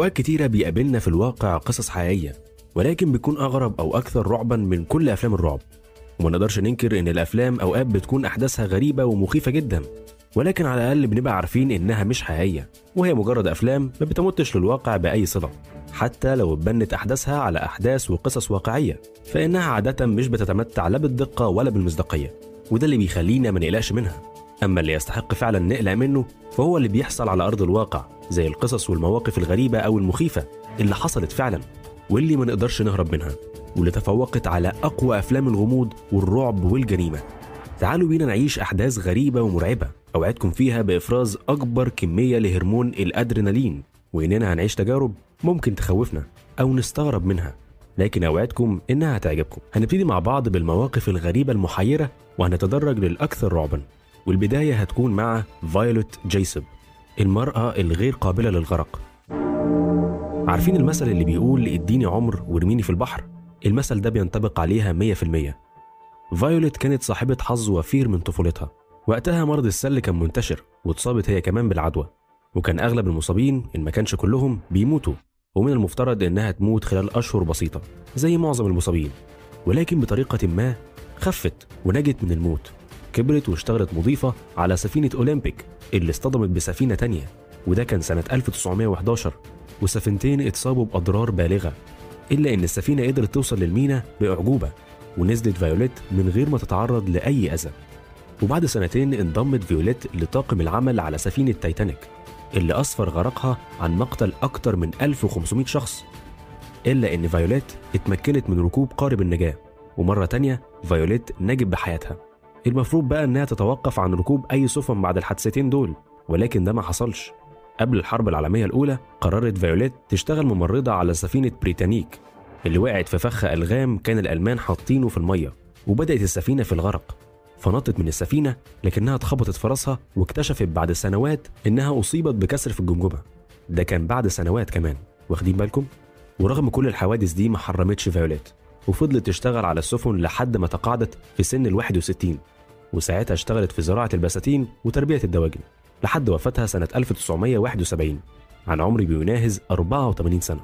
أوقات كتيرة بيقابلنا في الواقع قصص حقيقية ولكن بتكون أغرب أو أكثر رعبا من كل أفلام الرعب. وما نقدرش ننكر إن الأفلام أوقات بتكون أحداثها غريبة ومخيفة جدا ولكن على الأقل بنبقى عارفين إنها مش حقيقية وهي مجرد أفلام ما بتمتش للواقع بأي صلة حتى لو اتبنت أحداثها على أحداث وقصص واقعية فإنها عادة مش بتتمتع لا بالدقة ولا بالمصداقية وده اللي بيخلينا ما نقلقش منها. أما اللي يستحق فعلا نقلق منه فهو اللي بيحصل على أرض الواقع. زي القصص والمواقف الغريبة أو المخيفة اللي حصلت فعلا واللي ما نقدرش نهرب منها واللي تفوقت على أقوى أفلام الغموض والرعب والجريمة. تعالوا بينا نعيش أحداث غريبة ومرعبة أوعدكم فيها بإفراز أكبر كمية لهرمون الأدرينالين. وإننا هنعيش تجارب ممكن تخوفنا أو نستغرب منها لكن أوعدكم إنها هتعجبكم. هنبتدي مع بعض بالمواقف الغريبة المحيرة وهنتدرج للأكثر رعبا. والبداية هتكون مع فايوليت جيسوب. المرأة الغير قابلة للغرق. عارفين المثل اللي بيقول اديني عمر وارميني في البحر المثل ده بينطبق عليها 100% فايوليت كانت صاحبة حظ وفير من طفولتها. وقتها مرض السل كان منتشر واتصابت هي كمان بالعدوى. وكان أغلب المصابين إن ما كانش كلهم بيموتوا. ومن المفترض إنها تموت خلال أشهر بسيطة زي معظم المصابين. ولكن بطريقة ما خفت ونجت من الموت. كبرت واشتغلت مضيفة على سفينة أولمبيك اللي اصطدمت بسفينة تانية وده كان سنة 1911 وسفينتين اتصابوا بأضرار بالغة إلا إن السفينة قدرت توصل للمينا بأعجوبة ونزلت فيوليت من غير ما تتعرض لأي أذى. وبعد سنتين انضمت فيوليت لطاقم العمل على سفينة تايتانيك اللي أسفر غرقها عن مقتل أكتر من 1500 شخص. إلا إن فيوليت اتمكنت من ركوب قارب النجاة ومرة تانية فيوليت نجت بحياتها. المفروض بقى إنها تتوقف عن ركوب أي سفن بعد الحادثتين دول ولكن ده ما حصلش. قبل الحرب العالمية الأولى قررت فيوليت تشتغل ممرضة على سفينة بريتانيك اللي وقعت في فخ ألغام كان الألمان حاطينه في المية وبدأت السفينة في الغرق. فنطت من السفينة لكنها اتخبطت في راسها واكتشفت بعد سنوات إنها أصيبت بكسر في الجمجمة. ده كان بعد سنوات كمان واخدين بالكم؟ ورغم كل الحوادث دي ما حرمتش فيوليت. وفضلت تشتغل على السفن لحد ما تقاعدت في سن ال 61 وساعتها اشتغلت في زراعة البساتين وتربية الدواجن لحد وفاتها سنة 1971 عن عمر بيناهز 84 سنة.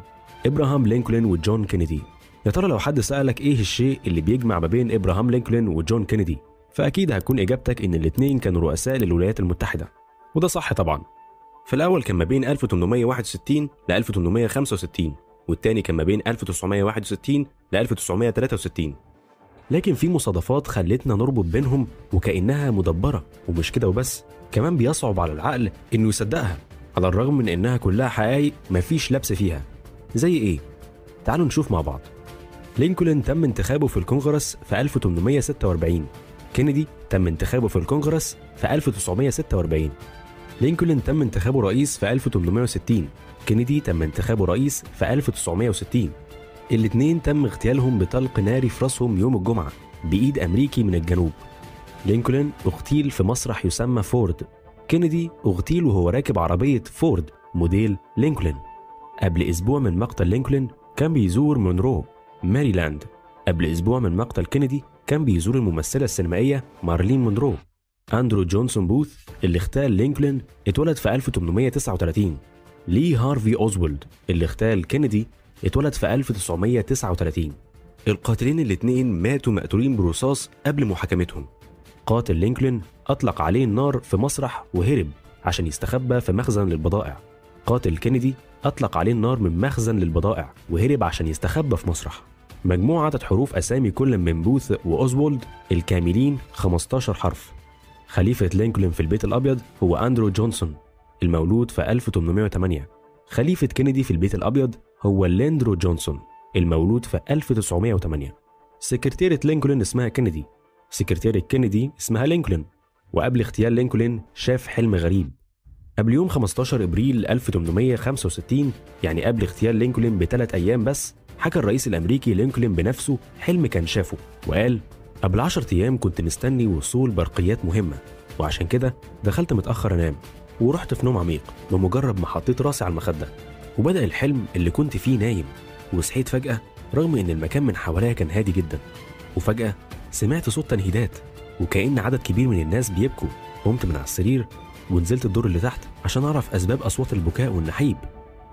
إبراهام لينكولن وجون كينيدي. يا ترى لو حد سألك إيه الشيء اللي بيجمع ما بين إبراهام لينكولن وجون كينيدي فأكيد هتكون إجابتك إن الاتنين كانوا رؤساء للولايات المتحدة. وده صح طبعا. في الأول كان ما بين 1861 ل 1865 والتاني كان ما بين 1961 ل 1963 لكن في مصادفات خلتنا نربط بينهم وكأنها مدبرة ومش كده وبس. كمان بيصعب على العقل إنه يصدقها على الرغم من إنها كلها حقائق مفيش لبس فيها. زي إيه؟ تعالوا نشوف مع بعض. لينكولن تم انتخابه في الكونغرس في 1846 كينيدي تم انتخابه في الكونغرس في 1946 لينكولن تم انتخابه رئيس في 1860 كينيدي تم انتخابه رئيس في 1960 الاتنين تم اغتيالهم بطلق ناري في راسهم يوم الجمعة بإيد أمريكي من الجنوب. لينكولن اغتيل في مسرح يسمى فورد. كينيدي اغتيل وهو راكب عربية فورد موديل لينكولن. قبل أسبوع من مقتل لينكولن كان بيزور مونرو ماريلاند. قبل أسبوع من مقتل كينيدي كان بيزور الممثلة السينمائية مارلين مونرو. أندرو جونسون بوث اللي اغتال لينكولن اتولد في 1839 لي هارفي أوزولد اللي اغتال كينيدي اتولد في 1939 القاتلين الاثنين ماتوا مقتولين برصاص قبل محاكمتهم. قاتل لينكولن أطلق عليه النار في مسرح وهرب عشان يستخبى في مخزن للبضائع. قاتل كينيدي أطلق عليه النار من مخزن للبضائع وهرب عشان يستخبى في مسرح. مجموع عدد حروف أسامي كل من بوث وأوزولد الكاملين 15 حرف. خليفة لينكولن في البيت الأبيض هو أندرو جونسون المولود في 1808 خليفة كينيدي في البيت الأبيض هو ليندون جونسون المولود في 1908 سكرتيرة لينكولن اسمها كينيدي. سكرتيرة كينيدي اسمها لينكولن. وقبل اغتيال لينكولن شاف حلم غريب. قبل يوم 15 إبريل 1865 يعني قبل اغتيال لينكولن بثلاث أيام بس حكى الرئيس الأمريكي لينكولن بنفسه حلم كان شافه وقال قبل 10 أيام كنت مستني وصول برقيات مهمة وعشان كده دخلت متأخر أنام ورحت في نوم عميق بمجرد ما حطيت راسي على المخدة وبدأ الحلم اللي كنت فيه نايم وصحيت فجأة رغم إن المكان من حواليا كان هادي جدا وفجأة سمعت صوت تنهيدات وكأن عدد كبير من الناس بيبكوا قمت من على السرير ونزلت الدور اللي تحت عشان أعرف أسباب أصوات البكاء والنحيب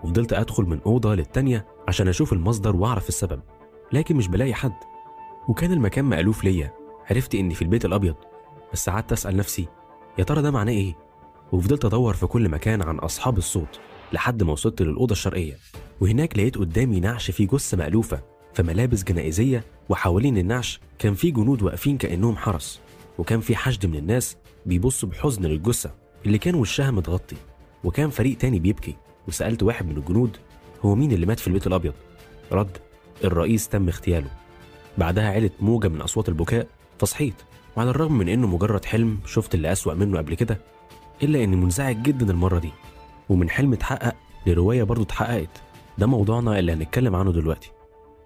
وفضلت أدخل من أوضة للتانية عشان أشوف المصدر وأعرف السبب لكن مش بلاقي حد. وكان المكان مألوف ليا عرفت إني في البيت الأبيض بس قعدت أسأل نفسي يا ترى ده معناه إيه؟ وفضلت أدور في كل مكان عن أصحاب الصوت لحد ما وصلت للأوضة الشرقية وهناك لقيت قدامي نعش فيه جثة مألوفة في ملابس جنائزية وحوالين النعش كان في جنود واقفين كأنهم حرس وكان في حشد من الناس بيبصوا بحزن للجثة اللي كان وشها متغطي وكان فريق تاني بيبكي وسألت واحد من الجنود هو مين اللي مات في البيت الأبيض؟ رد الرئيس تم اغتياله بعدها علت موجة من أصوات البكاء فصحيت وعلى الرغم من إنه مجرد حلم شفت اللي أسوأ منه قبل كده إلا إني منزعج جدا المرة دي ومن حلم اتحقق لرواية برضه اتحققت. ده موضوعنا اللي هنتكلم عنه دلوقتي.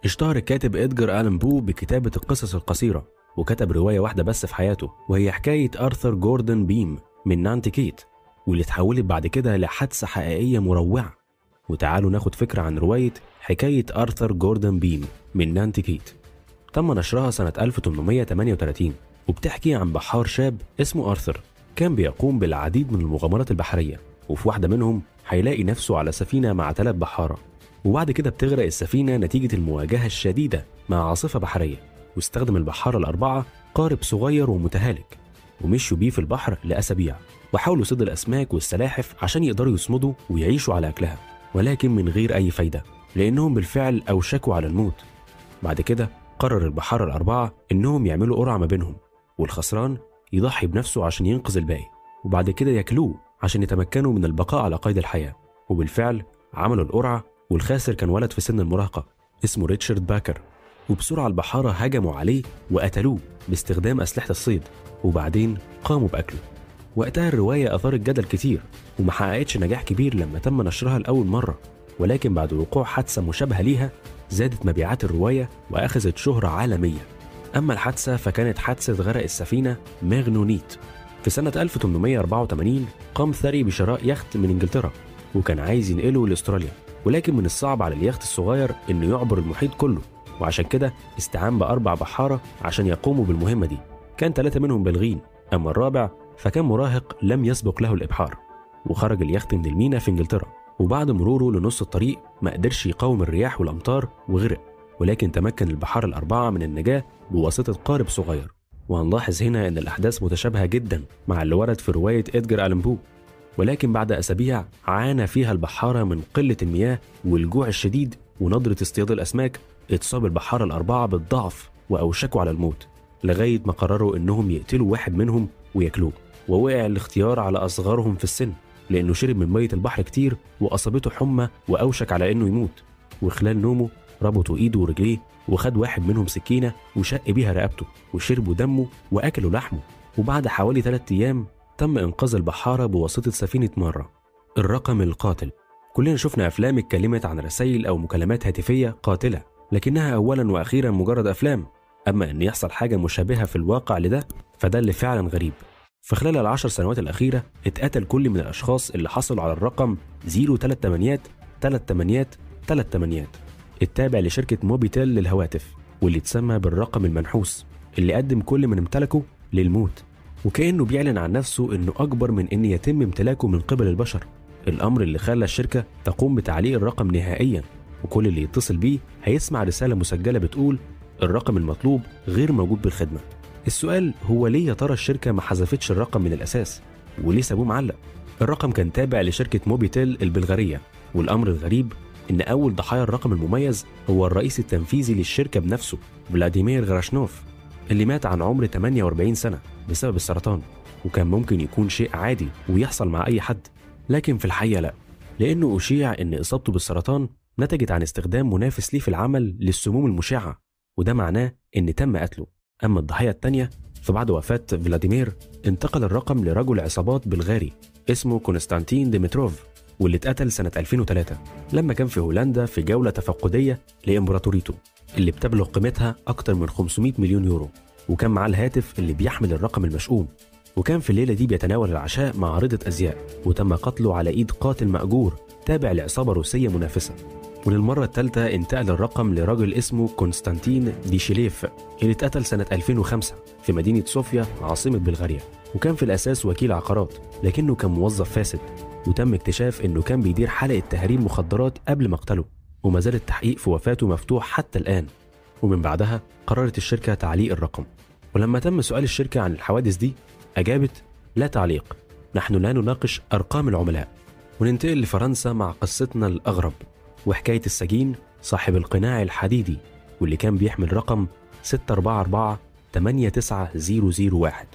اشتهر الكاتب إدجار آلان بو بكتابة القصص القصيرة وكتب رواية واحدة بس في حياته وهي حكاية أرثر جوردن بيم من نانتي كيت واللي اتحولت بعد كده لحادثة حقيقية مروعة. وتعالوا ناخد فكرة عن رواية حكاية أرثر جوردن بيم من نانتي كيت. تم نشرها سنة 1838 وبتحكي عن بحار شاب اسمه أرثر كان بيقوم بالعديد من المغامرات البحرية وفي واحدة منهم هيلاقي نفسه على سفينة مع ثلاث بحارة وبعد كده بتغرق السفينة نتيجة المواجهة الشديدة مع عاصفة بحرية واستخدم البحارة الأربعة قارب صغير ومتهالك ومشوا بيه في البحر لأسابيع وحاولوا صيد الأسماك والسلاحف عشان يقدروا يصمدوا ويعيشوا على أكلها ولكن من غير أي فايدة لأنهم بالفعل أوشكوا على الموت. بعد كده قرر البحارة الأربعة إنهم يعملوا قرعة ما بينهم والخسران يضحي بنفسه عشان ينقذ الباقي وبعد كده ياكلوه عشان يتمكنوا من البقاء على قيد الحياة. وبالفعل عملوا القرعة والخاسر كان ولد في سن المراهقة اسمه ريتشارد باكر. وبسرعة البحارة هجموا عليه وقتلوه باستخدام أسلحة الصيد وبعدين قاموا بأكله. وقتها الرواية أثارت جدل كتير وما حققتش نجاح كبير لما تم نشرها لأول مرة ولكن بعد وقوع حادثة مشابهة ليها زادت مبيعات الرواية وأخذت شهرة عالمية. أما الحادثة فكانت حادثة غرق السفينة ماغنونيت. في سنة 1884 قام ثري بشراء يخت من إنجلترا وكان عايز ينقله لأستراليا ولكن من الصعب على اليخت الصغير إنه يعبر المحيط كله وعشان كده استعان بأربع بحارة عشان يقوموا بالمهمة دي. كان ثلاثة منهم بالغين أما الرابع فكان مراهق لم يسبق له الإبحار وخرج اليخت من المينا في إنجلترا. وبعد مروره لنص الطريق ما قدرش يقاوم الرياح والأمطار وغرق ولكن تمكن البحارة الأربعة من النجاة بواسطة قارب صغير. وهنلاحظ هنا أن الأحداث متشابهة جدا مع اللي ورد في رواية إدجار ألان بو. ولكن بعد أسابيع عانى فيها البحارة من قلة المياه والجوع الشديد ونضرة اصطياد الأسماك اتصاب البحارة الأربعة بالضعف وأوشكوا على الموت لغاية ما قرروا إنهم يقتلوا واحد منهم وياكلوه ووقع الاختيار على أصغرهم في السن. لأنه شرب من مية البحر كتير وأصابته حمى وأوشك على إنه يموت. وخلال نومه ربطوا إيده ورجليه وخد واحد منهم سكينة وشق بيها رقبته وشربوا دمه وأكلوا لحمه. وبعد حوالي ثلاثة أيام تم إنقاذ البحارة بواسطة سفينة مرة. الرقم القاتل. كلنا شفنا أفلام اتكلمت عن رسائل أو مكالمات هاتفية قاتلة لكنها أولا وأخيرا مجرد أفلام. أما أن يحصل حاجة مشابهة في الواقع لده فده اللي فعلا غريب. في خلال العشر سنوات الأخيرة اتقتل كل من الأشخاص اللي حصلوا على الرقم 038 38 38 التابع لشركة موبيتيل للهواتف واللي اتسمى بالرقم المنحوس اللي قدم كل من امتلكه للموت. وكأنه بيعلن عن نفسه إنه أكبر من إن يتم امتلاكه من قبل البشر. الأمر اللي خلى الشركة تقوم بتعليق الرقم نهائيا وكل اللي يتصل بيه هيسمع رسالة مسجلة بتقول الرقم المطلوب غير موجود بالخدمة. السؤال هو ليه يا ترى الشركة ما حذفتش الرقم من الأساس؟ وليه سابوه معلق. الرقم كان تابع لشركة موبيتيل البلغارية. والأمر الغريب إن أول ضحايا الرقم المميز هو الرئيس التنفيذي للشركة بنفسه فلاديمير غراشنوف اللي مات عن عمر 48 سنة بسبب السرطان. وكان ممكن يكون شيء عادي ويحصل مع أي حد. لكن في الحقيقة لا. لأنه أشيع إن إصابته بالسرطان نتجت عن استخدام منافس ليه في العمل للسموم المشعة. وده معناه إن تم قتله. أما الضحية التانية فبعد وفاة فلاديمير انتقل الرقم لرجل عصابات بلغاري اسمه كونستانتين ديمتروف واللي اتقتل سنة 2003 لما كان في هولندا في جولة تفقدية لإمبراطوريته اللي بتبلغ قيمتها أكتر من 500 مليون يورو وكان معاه الهاتف اللي بيحمل الرقم المشؤوم. وكان في الليلة دي بيتناول العشاء مع عارضة أزياء وتم قتله على إيد قاتل مأجور تابع لعصابة روسية منافسة. وللمرة الثالثة انتقل الرقم لراجل اسمه كونستانتين ديشيليف اللي اتقتل سنة 2005 في مدينة صوفيا عاصمة بلغاريا. وكان في الأساس وكيل عقارات لكنه كان موظف فاسد. وتم اكتشاف إنه كان بيدير حلقة تهريب مخدرات قبل مقتله وما زال التحقيق في وفاته مفتوح حتى الآن. ومن بعدها قررت الشركة تعليق الرقم. ولما تم سؤال الشركة عن الحوادث دي أجابت لا تعليق نحن لا نناقش أرقام العملاء. وننتقل لفرنسا مع قصتنا الأغرب. وحكاية السجين صاحب القناع الحديدي واللي كان بيحمل رقم 644 89001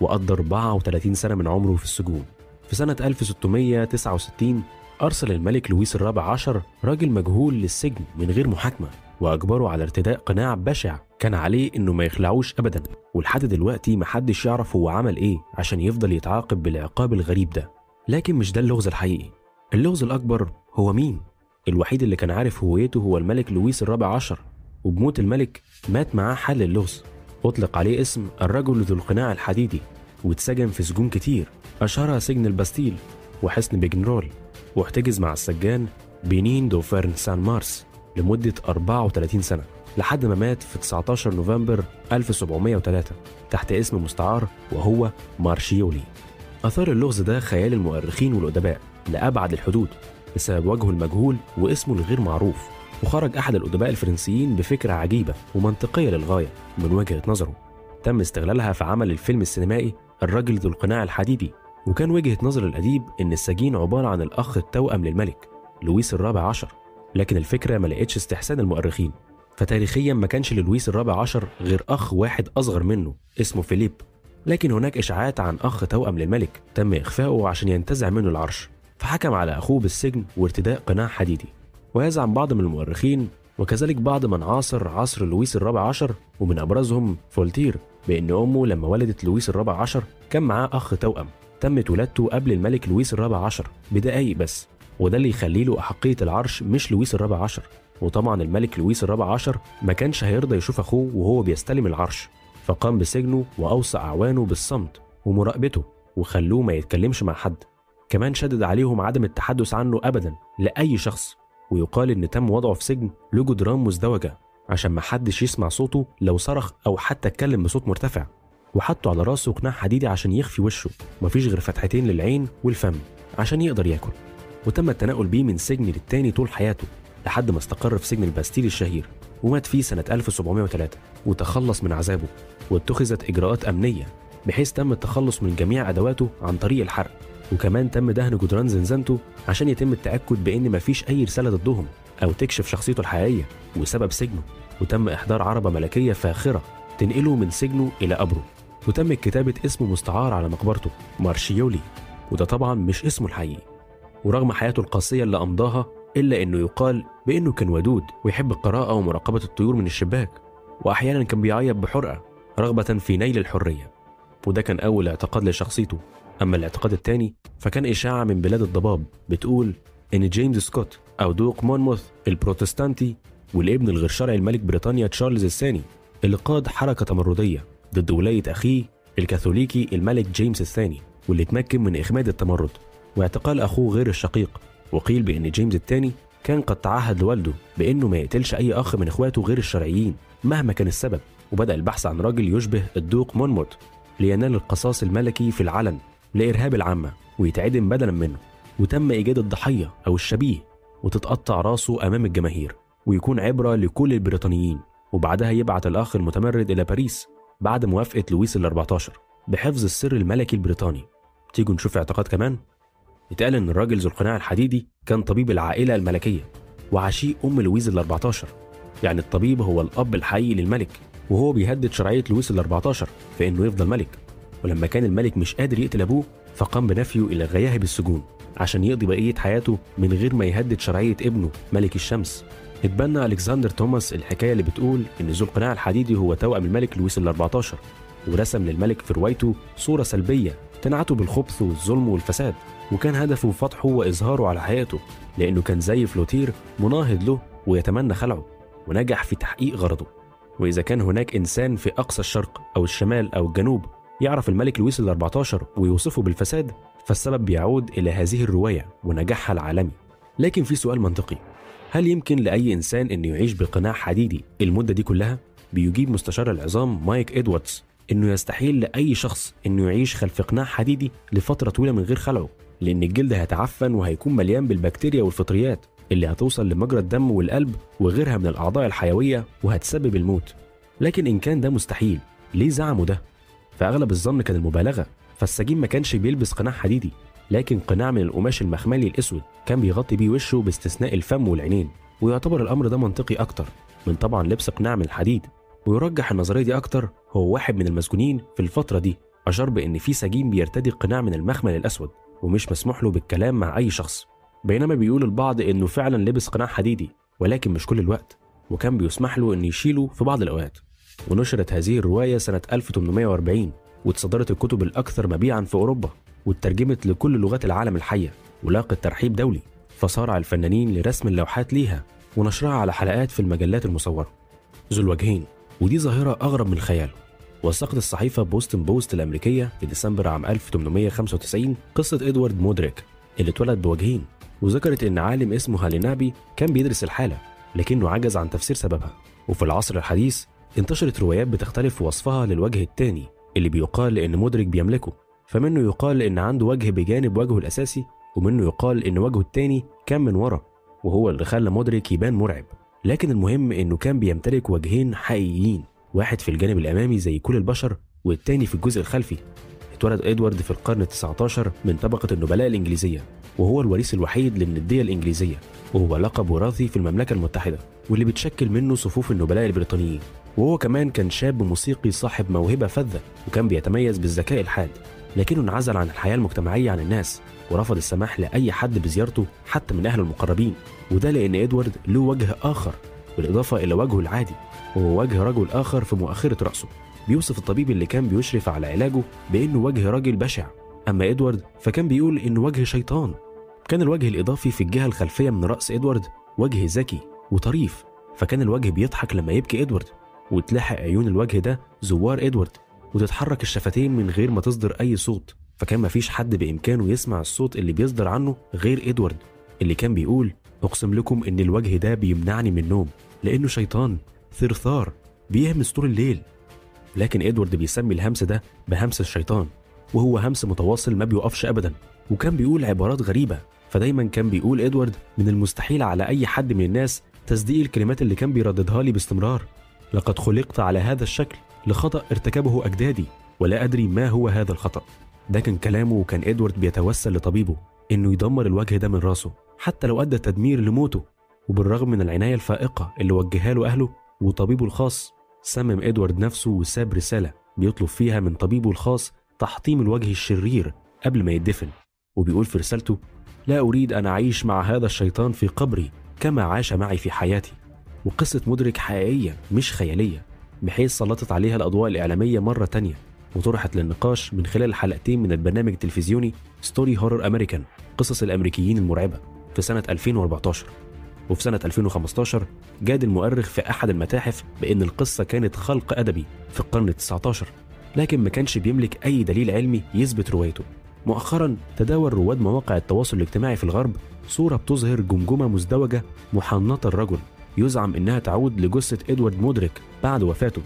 وقضى 34 سنة من عمره في السجون. في سنة 1669 أرسل الملك لويس الرابع عشر راجل مجهول للسجن من غير محاكمة وأجبره على ارتداء قناع بشع كان عليه إنه ما يخلعوش أبدا. ولحد دلوقتي محدش يعرف هو عمل إيه عشان يفضل يتعاقب بالعقاب الغريب ده. لكن مش ده اللغز الحقيقي. اللغز الأكبر هو مين؟ الوحيد اللي كان عارف هويته هو الملك لويس الرابع عشر وبموت الملك مات معاه حل اللغز. أطلق عليه اسم الرجل ذو القناع الحديدي واتسجن في سجون كتير. أشهرها سجن الباستيل وحصن بيجنرول واحتجز مع السجان بينين دوفيرن سان مارس لمدة 34 سنة لحد ما مات في 19 نوفمبر 1703 تحت اسم مستعار وهو مارشيولي. أثار اللغز ده خيال المؤرخين والأدباء لأبعد الحدود. بسبب وجهه المجهول واسمه الغير معروف وخرج أحد الأدباء الفرنسيين بفكرة عجيبة ومنطقية للغاية من وجهة نظره. تم استغلالها في عمل الفيلم السينمائي الرجل ذو القناع الحديدي وكان وجهة نظر الأديب إن السجين عبارة عن الأخ التوأم للملك لويس الرابع عشر. لكن الفكرة ما لقتش استحسان المؤرخين فتاريخيا ما كانش للويس الرابع عشر غير أخ واحد أصغر منه اسمه فيليب. لكن هناك إشاعات عن أخ توأم للملك تم إخفاؤه عشان ينتزع منه العرش. فحكم على أخوه بالسجن وارتداء قناع حديدي ويزعم بعض من المؤرخين وكذلك بعض من عاصر عصر لويس الرابع عشر ومن أبرزهم فولتير بأن أمه لما ولدت لويس الرابع عشر كان معاه أخ توأم تمت ولادته قبل الملك لويس الرابع عشر بدقايق بس وده اللي يخلي له أحقية العرش مش لويس الرابع عشر وطبعا الملك لويس الرابع عشر ما كانش هيرضى يشوف أخوه وهو بيستلم العرش فقام بسجنه وأوصى أعوانه بالصمت ومراقبته وخلوه ما يتكلمش مع حد. كمان شدد عليهم عدم التحدث عنه أبدا لأي شخص ويقال إن تم وضعه في سجن له جدران مزدوجة عشان ما حدش يسمع صوته لو صرخ أو حتى اتكلم بصوت مرتفع وحطوا على رأسه قناع حديدي عشان يخفي وشه. مفيش غير فتحتين للعين والفم عشان يقدر ياكل. وتم التنقل بيه من سجن للتاني طول حياته لحد ما استقر في سجن الباستيل الشهير ومات فيه سنة 1703 وتخلص من عذابه. واتخذت إجراءات أمنية بحيث تم التخلص من جميع أدواته عن طريق الحرق. وكمان تم دهن جدران زنزانته عشان يتم التأكد بأن مفيش أي رسالة ضدهم أو تكشف شخصيته الحقيقية وسبب سجنه. وتم إحضار عربة ملكية فاخرة تنقله من سجنه إلى قبره. وتم كتابة اسمه مستعار على مقبرته مارشيولي. وده طبعا مش اسمه الحقيقي. ورغم حياته القاسية اللي أمضاها إلا إنه يقال بإنه كان ودود ويحب القراءة ومراقبة الطيور من الشباك. وأحيانا كان بيعيط بحرقة رغبة في نيل الحرية. وده كان أول اعتقاد لشخصيته. أما الاعتقاد الثاني فكان إشاعة من بلاد الضباب بتقول إن جيمس سكوت أو دوق مونموث البروتستانتي والابن الغير شرعي لملك بريطانيا تشارلز الثاني اللي قاد حركة تمردية ضد ولاية أخيه الكاثوليكي الملك جيمس الثاني واللي تمكن من إخماد التمرد. واعتقال أخوه غير الشقيق وقيل بأن جيمس الثاني كان قد تعهد لوالده بأنه ما يقتلش أي أخ من إخواته غير الشرعيين مهما كان السبب وبدأ البحث عن راجل يشبه الدوق مونموت لينال القصاص الملكي في العلن. لإرهاب العامة ويتعدم بدلا منه وتم إيجاد الضحية أو الشبيه وتتقطع راسه أمام الجماهير ويكون عبرة لكل البريطانيين وبعدها يبعت الأخ المتمرد إلى باريس بعد موافقة لويس ال 14 بحفظ السر الملكي البريطاني. تيجوا نشوف اعتقاد كمان؟ يتقال إن الراجل ذو القناع الحديدي كان طبيب العائلة الملكية وعشيق أم لويس ال 14 يعني الطبيب هو الأب الحقيقي للملك وهو بيهدد شرعية لويس ال 14 في إنه يفضل ملك. ولما كان الملك مش قادر يقتل أبوه فقام بنفيه إلى غياهب السجون عشان يقضي بقية حياته من غير ما يهدد شرعية ابنه ملك الشمس. اتبنى ألكسندر توماس الحكاية اللي بتقول إن ذو القناع الحديدي هو توأم الملك لويس ال 14 ورسم للملك في روايته صورة سلبية تنعته بالخبث والظلم والفساد وكان هدفه فتحه وإظهاره على حياته لأنه كان زي فلوتير مناهض له ويتمنى خلعه ونجح في تحقيق غرضه. وإذا كان هناك إنسان في أقصى الشرق أو الشمال أو الجنوب يعرف الملك لويس ال 14 ويوصفه بالفساد فالسبب بيعود إلى هذه الرواية ونجاحها العالمي لكن في سؤال منطقي هل يمكن لأي إنسان أنه يعيش بقناع حديدي المدة دي كلها؟ بيجيب مستشار العظام مايك إدواردز إنه يستحيل لأي شخص انه يعيش خلف قناع حديدي لفترة طويلة من غير خلعه لأن الجلد هيتعفن وهيكون مليان بالبكتيريا والفطريات اللي هتوصل لمجرى الدم والقلب وغيرها من الأعضاء الحيوية وهتسبب الموت لكن إن كان ده مستحيل ليه زعموا ده؟ فأغلب الظن كان المبالغة فالسجين ما كانش بيلبس قناع حديدي لكن قناع من القماش المخملي الأسود كان بيغطي بيه وشه باستثناء الفم والعينين ويعتبر الأمر ده منطقي أكتر من طبعا لبس قناع من الحديد. ويرجح النظرية دي أكتر هو واحد من المسجونين في الفترة دي أشار بإن في سجين بيرتدي قناع من المخمل الأسود ومش مسموح له بالكلام مع أي شخص. بينما بيقول البعض إنه فعلا لبس قناع حديدي ولكن مش كل الوقت وكان بيسمح له إنه يشيله في بعض الأوقات. ونشرت هذه الرواية سنة 1840 واتصدرت الكتب الأكثر مبيعا في أوروبا واترجمت لكل لغات العالم الحية ولاقت ترحيب دولي. فسارع الفنانين لرسم اللوحات ليها ونشرها على حلقات في المجلات المصورة. ذو الوجهين ودي ظاهرة أغرب من الخيال وثقت صحيفة بوستن بوست الأمريكية في ديسمبر عام 1895 قصة إدوارد مودريك اللي اتولد بوجهين. وذكرت إن عالم اسمه هالينابي كان بيدرس الحالة لكنه عجز عن تفسير سببها. وفي العصر الحديث انتشرت روايات بتختلف في وصفها للوجه الثاني اللي بيقال إن مودريك بيملكه فمنه يقال إن عنده وجه بجانب وجهه الأساسي ومنه يقال إن وجهه الثاني كان من ورا وهو اللي خلى مودريك يبان مرعب. لكن المهم إنه كان بيمتلك وجهين حقيقيين واحد في الجانب الأمامي زي كل البشر والتاني في الجزء الخلفي. اتولد إدوارد في القرن ال19 من طبقة النبلاء الإنجليزية وهو الوريث الوحيد للندية الإنجليزية وهو لقب وراثي في المملكة المتحدة واللي بتشكل منه صفوف النبلاء البريطانيين. وهو كمان كان شاب موسيقي صاحب موهبة فذة وكان بيتميز بالذكاء الحاد لكنه انعزل عن الحياة المجتمعية عن الناس ورفض السماح لأي حد بزيارته حتى من أهله المقربين وده لأن إدوارد له وجه آخر بالإضافة إلى وجهه العادي وهو وجه رجل آخر في مؤخرة رأسه. بيوصف الطبيب اللي كان بيشرف على علاجه بأنه وجه راجل بشع. أما إدوارد فكان بيقول إنه وجه شيطان. كان الوجه الإضافي في الجهة الخلفية من رأس إدوارد وجه ذكي وطريف فكان الوجه بيضحك لما يبكي إدوارد. وتلاحق عيون الوجه ده زوار إدوارد وتتحرك الشفتين من غير ما تصدر أي صوت. فكان مفيش حد بإمكانه يسمع الصوت اللي بيصدر عنه غير إدوارد اللي كان بيقول أقسم لكم إن الوجه ده بيمنعني من النوم لأنه شيطان ثرثار بيهمس طول الليل. لكن إدوارد بيسمي الهمس ده بهمس الشيطان وهو همس متواصل ما بيوقفش أبدا. وكان بيقول عبارات غريبة فدايما كان بيقول إدوارد من المستحيل على أي حد من الناس تصديق الكلمات اللي كان بيرددها لي باستمرار. لقد خلقت على هذا الشكل لخطأ ارتكبه أجدادي ولا أدري ما هو هذا الخطأ. ده كان كلامه وكان إدوارد بيتوسل لطبيبه إنه يدمر الوجه ده من راسه حتى لو أدى تدمير لموته. وبالرغم من العناية الفائقة اللي وجهها له أهله وطبيبه الخاص صمم إدوارد نفسه وساب رسالة بيطلب فيها من طبيبه الخاص تحطيم الوجه الشرير قبل ما يدفن. وبيقول في رسالته لا أريد أن أعيش مع هذا الشيطان في قبري كما عاش معي في حياتي. وقصة مدرك حقيقية مش خيالية بحيث سلطت عليها الأضواء الإعلامية مرة تانية وطرحت للنقاش من خلال حلقتين من البرنامج التلفزيوني ستوري هورر أمريكان قصص الأمريكيين المرعبة في سنة 2014 وفي سنة 2015 جاد المؤرخ في أحد المتاحف بأن القصة كانت خلق أدبي في القرن ال19 لكن ما كانش بيملك أي دليل علمي يثبت روايته. مؤخرا تداول رواد مواقع التواصل الاجتماعي في الغرب صورة بتظهر جمجمة مزدوجة محنطة لرجل. يزعم إنها تعود لجثة إدوارد مودريك بعد وفاته.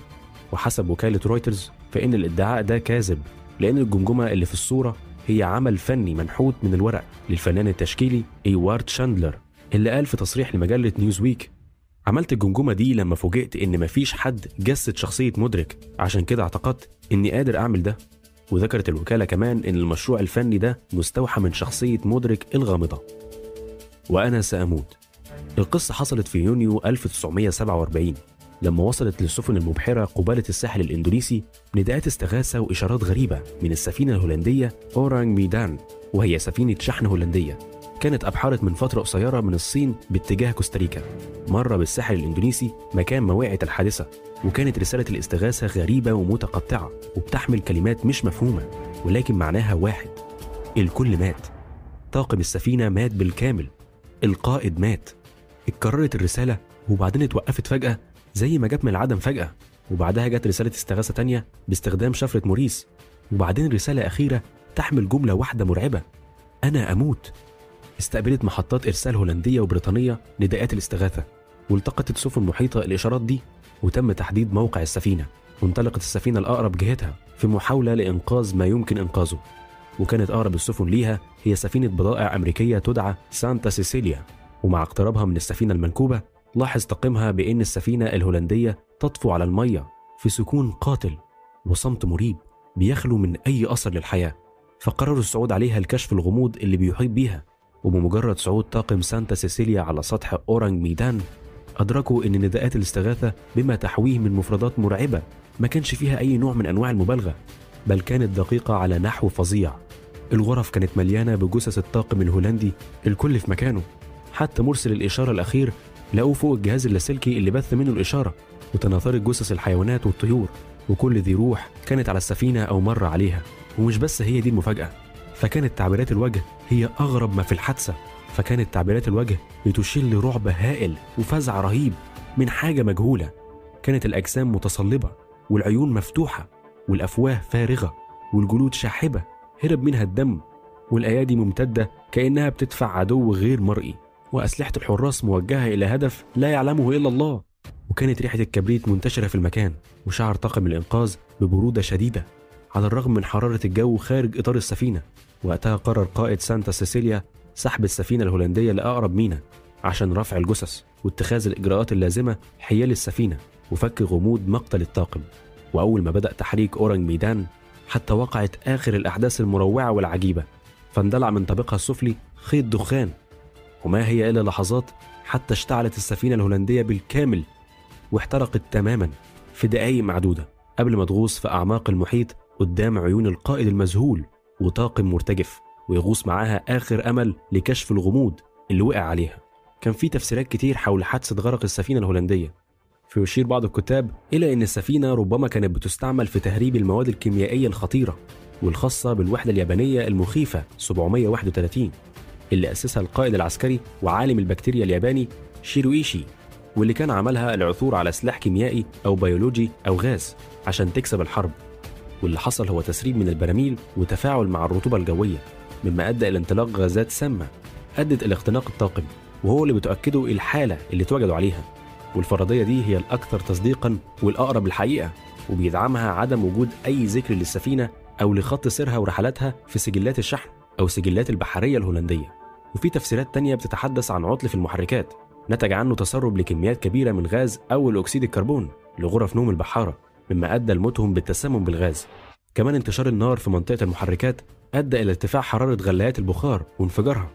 وحسب وكالة رويترز فإن الإدعاء ده كاذب لأن الجمجمة اللي في الصورة هي عمل فني منحوت من الورق. للفنان التشكيلي إيوارد شاندلر اللي قال في تصريح لمجلة نيوزويك عملت الجمجمة دي لما فوجئت إن مفيش حد جسد شخصية مدرك عشان كده اعتقدت إني قادر أعمل ده. وذكرت الوكالة كمان إن المشروع الفني ده مستوحى من شخصية مدرك الغامضة. وأنا سأموت. القصة حصلت في يونيو 1947 لما وصلت للسفن المبحرة قبالة الساحل الإندونيسي نداءات استغاثة وإشارات غريبة من السفينة الهولندية أورانج ميدان وهي سفينة شحن هولندية. كانت أبحرت من فترة قصيرة من الصين باتجاه كوستاريكا. مرة بالساحل الإندونيسي مكان موقعة الحادثة وكانت رسالة الاستغاثة غريبة ومتقطعة وبتحمل كلمات مش مفهومة ولكن معناها واحد. الكل مات. طاقم السفينة مات بالكامل. القائد مات. اتكررت الرسالة وبعدين اتوقفت فجأة زي ما جت من العدم فجأة. وبعدها جت رسالة استغاثة تانية باستخدام شفرة موريس. وبعدين رسالة أخيرة تحمل جملة واحدة مرعبة. أنا أموت. استقبلت محطات إرسال هولندية وبريطانية نداءات الاستغاثة والتقطت السفن محيطة الإشارات دي وتم تحديد موقع السفينة. وانطلقت السفينة الأقرب جهتها في محاولة لإنقاذ ما يمكن إنقاذه. وكانت أقرب السفن ليها هي سفينة بضائع أمريكية تدعى سانتا سيسيليا. ومع اقترابها من السفينة المنكوبة لاحظ طاقمها بأن السفينة الهولندية تطفو على المية في سكون قاتل وصمت مريب بيخلو من أي أثر للحياة. فقرروا الصعود عليها لكشف الغموض اللي بيحيط بيها. وبمجرد صعود طاقم سانتا سيسيليا على سطح أورانج ميدان أدركوا إن نداءات الاستغاثة بما تحويه من مفردات مرعبة ما كانش فيها أي نوع من أنواع المبالغة بل كانت دقيقة على نحو فظيع. الغرف كانت مليانة بجثث الطاقم الهولندي الكل في مكانه. حتى مرسل الإشارة الأخير لقوه فوق الجهاز اللاسلكي اللي بث منه الإشارة وتناثرت جثث الحيوانات والطيور وكل ذي روح كانت على السفينة أو مر عليها ومش بس هي دي المفاجأة فكانت تعبيرات الوجه هي أغرب ما في الحادثة فكانت تعبيرات الوجه بتشير لرعب هائل وفزع رهيب من حاجة مجهولة كانت الأجسام متصلبة والعيون مفتوحة والأفواه فارغة والجلود شاحبة هرب منها الدم والأيادي ممتدة كأنها بتدفع عدو غير مرئي. وأسلحة الحراس موجهة إلى هدف لا يعلمه إلا الله. وكانت ريحة الكبريت منتشرة في المكان وشعر طاقم الإنقاذ ببرودة شديدة. على الرغم من حرارة الجو خارج إطار السفينة وقتها قرر قائد سانتا سيسيليا سحب السفينة الهولندية لأقرب مينا عشان رفع الجثث واتخاذ الإجراءات اللازمة حيال السفينة وفك غموض مقتل الطاقم. وأول ما بدأ تحريك أورنج ميدان حتى وقعت آخر الأحداث المروعة والعجيبة. فاندلع من طابقها السفلي خيط دخان وما هي إلا لحظات حتى اشتعلت السفينة الهولندية بالكامل واحترقت تماما في دقايق معدودة قبل ما تغوص في أعماق المحيط قدام عيون القائد المذهول وطاقم مرتجف ويغوص معاها آخر أمل لكشف الغموض اللي وقع عليها. كان في تفسيرات كتير حول حادثة غرق السفينة الهولندية. فيشير بعض الكتاب إلى أن السفينة ربما كانت بتستعمل في تهريب المواد الكيميائية الخطيرة والخاصة بالوحدة اليابانية المخيفة 731 اللي أسسها القائد العسكري وعالم البكتيريا الياباني شيرويشي واللي كان عملها العثور على سلاح كيميائي أو بيولوجي أو غاز عشان تكسب الحرب. واللي حصل هو تسريب من البراميل وتفاعل مع الرطوبة الجوية مما أدى إلى انطلاق غازات سامة أدت إلى اختناق الطاقم وهو اللي بتؤكده الحالة اللي اتوجدوا عليها. والفرضية دي هي الأكثر تصديقا والأقرب للحقيقة وبيدعمها عدم وجود أي ذكر للسفينة أو لخط سيرها ورحلاتها في سجلات الشحن أو سجلات البحرية الهولندية. وفي تفسيرات تانية بتتحدث عن عطل في المحركات نتج عنه تسرب لكميات كبيرة من غاز أول أكسيد الكربون لغرف نوم البحارة مما أدى لموتهم بالتسمم بالغاز. كمان انتشار النار في منطقة المحركات أدى إلى ارتفاع حرارة غلايات البخار وانفجارها.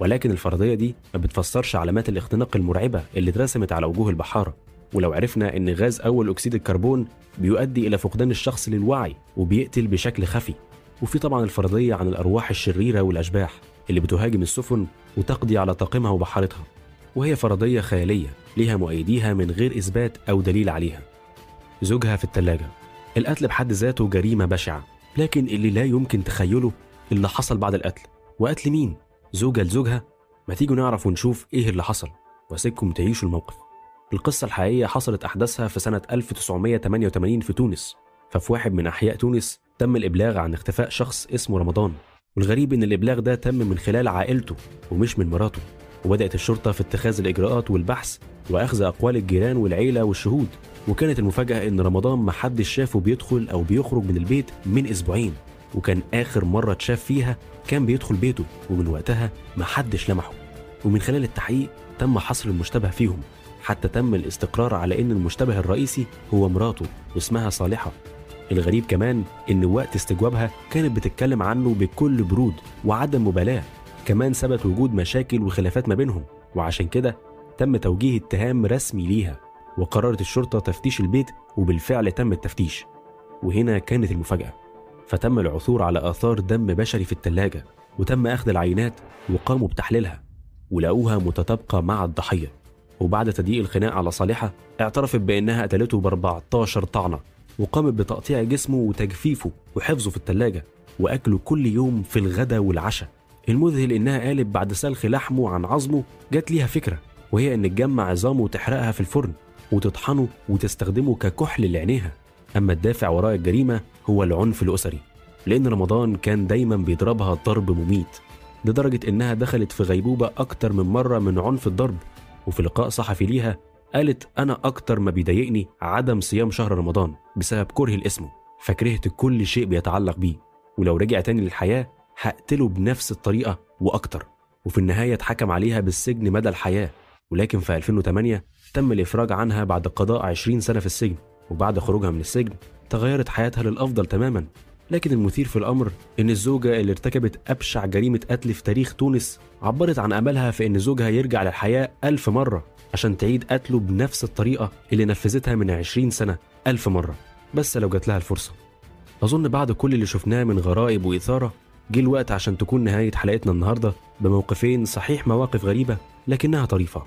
ولكن الفرضية دي ما بتفسرش علامات الاختناق المرعبة اللي اترسمت على وجوه البحارة. ولو عرفنا إن غاز أول أكسيد الكربون بيؤدي إلى فقدان الشخص للوعي وبيقتل بشكل خفي. وفي طبعا الفرضية عن الأرواح الشريرة والأشباح. اللي بتهاجم السفن وتقضي على طاقمها وبحارتها وهي فرضية خيالية ليها مؤيديها من غير إثبات أو دليل عليها زوجها في الثلاجة القتل بحد ذاته جريمة بشعة لكن اللي لا يمكن تخيله اللي حصل بعد القتل وقتل مين؟ زوجة لزوجها؟ ما تيجوا نعرف ونشوف إيه اللي حصل وأسيبكم تعيشوا الموقف القصة الحقيقية حصلت أحداثها في سنة 1988 في تونس ففي واحد من أحياء تونس تم الإبلاغ عن اختفاء شخص اسمه رمضان والغريب إن الإبلاغ ده تم من خلال عائلته ومش من مراته وبدأت الشرطة في اتخاذ الإجراءات والبحث وأخذ أقوال الجيران والعيلة والشهود. وكانت المفاجأة إن رمضان محدش شافه بيدخل أو بيخرج من البيت من أسبوعين وكان آخر مرة اتشاف فيها كان بيدخل بيته ومن وقتها محدش لمحه. ومن خلال التحقيق تم حصر المشتبه فيهم. حتى تم الاستقرار على إن المشتبه الرئيسي هو مراته واسمها صالحة. الغريب كمان إن وقت استجوابها كانت بتتكلم عنه بكل برود وعدم مبالاة. كمان ثبت وجود مشاكل وخلافات ما بينهم وعشان كده تم توجيه اتهام رسمي ليها وقررت الشرطة تفتيش البيت وبالفعل تم التفتيش. وهنا كانت المفاجأة. فتم العثور على آثار دم بشري في الثلاجة وتم أخذ العينات وقاموا بتحليلها ولقوها متطابقة مع الضحية. وبعد تضييق الخناق على صالحة اعترفت بأنها قتلته ب 14 طعنة. وقامت بتقطيع جسمه وتجفيفه وحفظه في الثلاجة وأكله كل يوم في الغداء والعشاء. المذهل إنها قالت بعد سلخ لحمه عن عظمه جات ليها فكرة وهي إن تجمع عظامه وتحرقها في الفرن وتطحنه وتستخدمه ككحل لعينيها. أما الدافع وراء الجريمة هو العنف الأسري لأن رمضان كان دايما بيضربها ضرب مميت. لدرجة إنها دخلت في غيبوبة أكتر من مرة من عنف الضرب وفي لقاء صحفي ليها قالت أنا أكتر ما بيضايقني عدم صيام شهر رمضان بسبب كرهي لاسمه فكرهت كل شيء بيتعلق بيه ولو رجع تاني للحياة هقتله بنفس الطريقة وأكتر وفي النهاية اتحكم عليها بالسجن مدى الحياة ولكن في 2008 تم الإفراج عنها بعد قضاء 20 سنة في السجن وبعد خروجها من السجن تغيرت حياتها للأفضل تماما لكن المثير في الأمر إن الزوجة اللي ارتكبت أبشع جريمة قتل في تاريخ تونس عبرت عن أملها في إن زوجها يرجع للحياة ألف مرة. عشان تعيد قتله بنفس الطريقة اللي نفذتها من 20 سنة ألف مرة. بس لو جات لها الفرصة. أظن بعد كل اللي شفناه من غرائب وإثارة جه الوقت عشان تكون نهاية حلقتنا النهاردة بموقفين صحيح مواقف غريبة لكنها طريفة.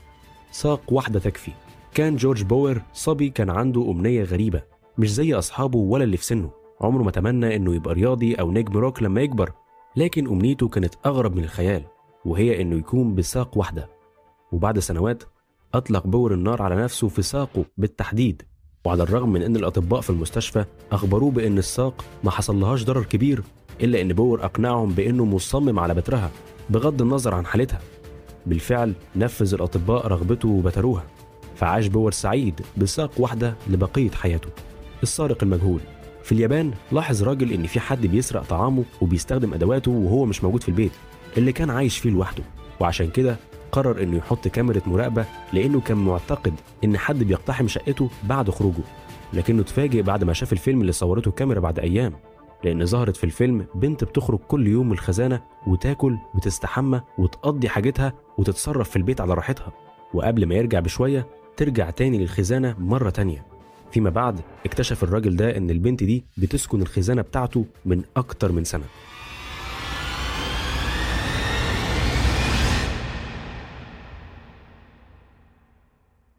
ساق واحدة تكفي. كان جورج بوير صبي كان عنده أمنية غريبة. مش زي أصحابه ولا اللي في سنه. عمره ما تمنى إنه يبقى رياضي أو نجم روك لما يكبر. لكن أمنيته كانت أغرب من الخيال وهي إنه يكون بساق واحدة. وبعد سنوات أطلق بوير النار على نفسه في ساقه بالتحديد. وعلى الرغم من أن الأطباء في المستشفى أخبروه بأن الساق ما حصلهاش ضرر كبير إلا أن بور أقنعهم بأنه مصمم على بترها بغض النظر عن حالتها. بالفعل نفذ الأطباء رغبته وبتروها. فعاش بور سعيد بساق واحدة لبقية حياته. السارق المجهول. في اليابان لاحظ راجل إن في حد بيسرق طعامه وبيستخدم أدواته وهو مش موجود في البيت اللي كان عايش فيه لوحده. وعشان كده قرر إنه يحط كاميرا مراقبة لأنه كان معتقد إن حد بيقتحم شقته بعد خروجه لكنه اتفاجئ بعد ما شاف الفيلم اللي صورته الكاميرا بعد أيام لأن ظهرت في الفيلم بنت بتخرج كل يوم من الخزانة وتاكل وتستحمى وتقضي حاجتها وتتصرف في البيت على راحتها وقبل ما يرجع بشوية ترجع تاني للخزانة مرة تانية. فيما بعد اكتشف الراجل ده إن البنت دي بتسكن الخزانة بتاعته من أكتر من سنة.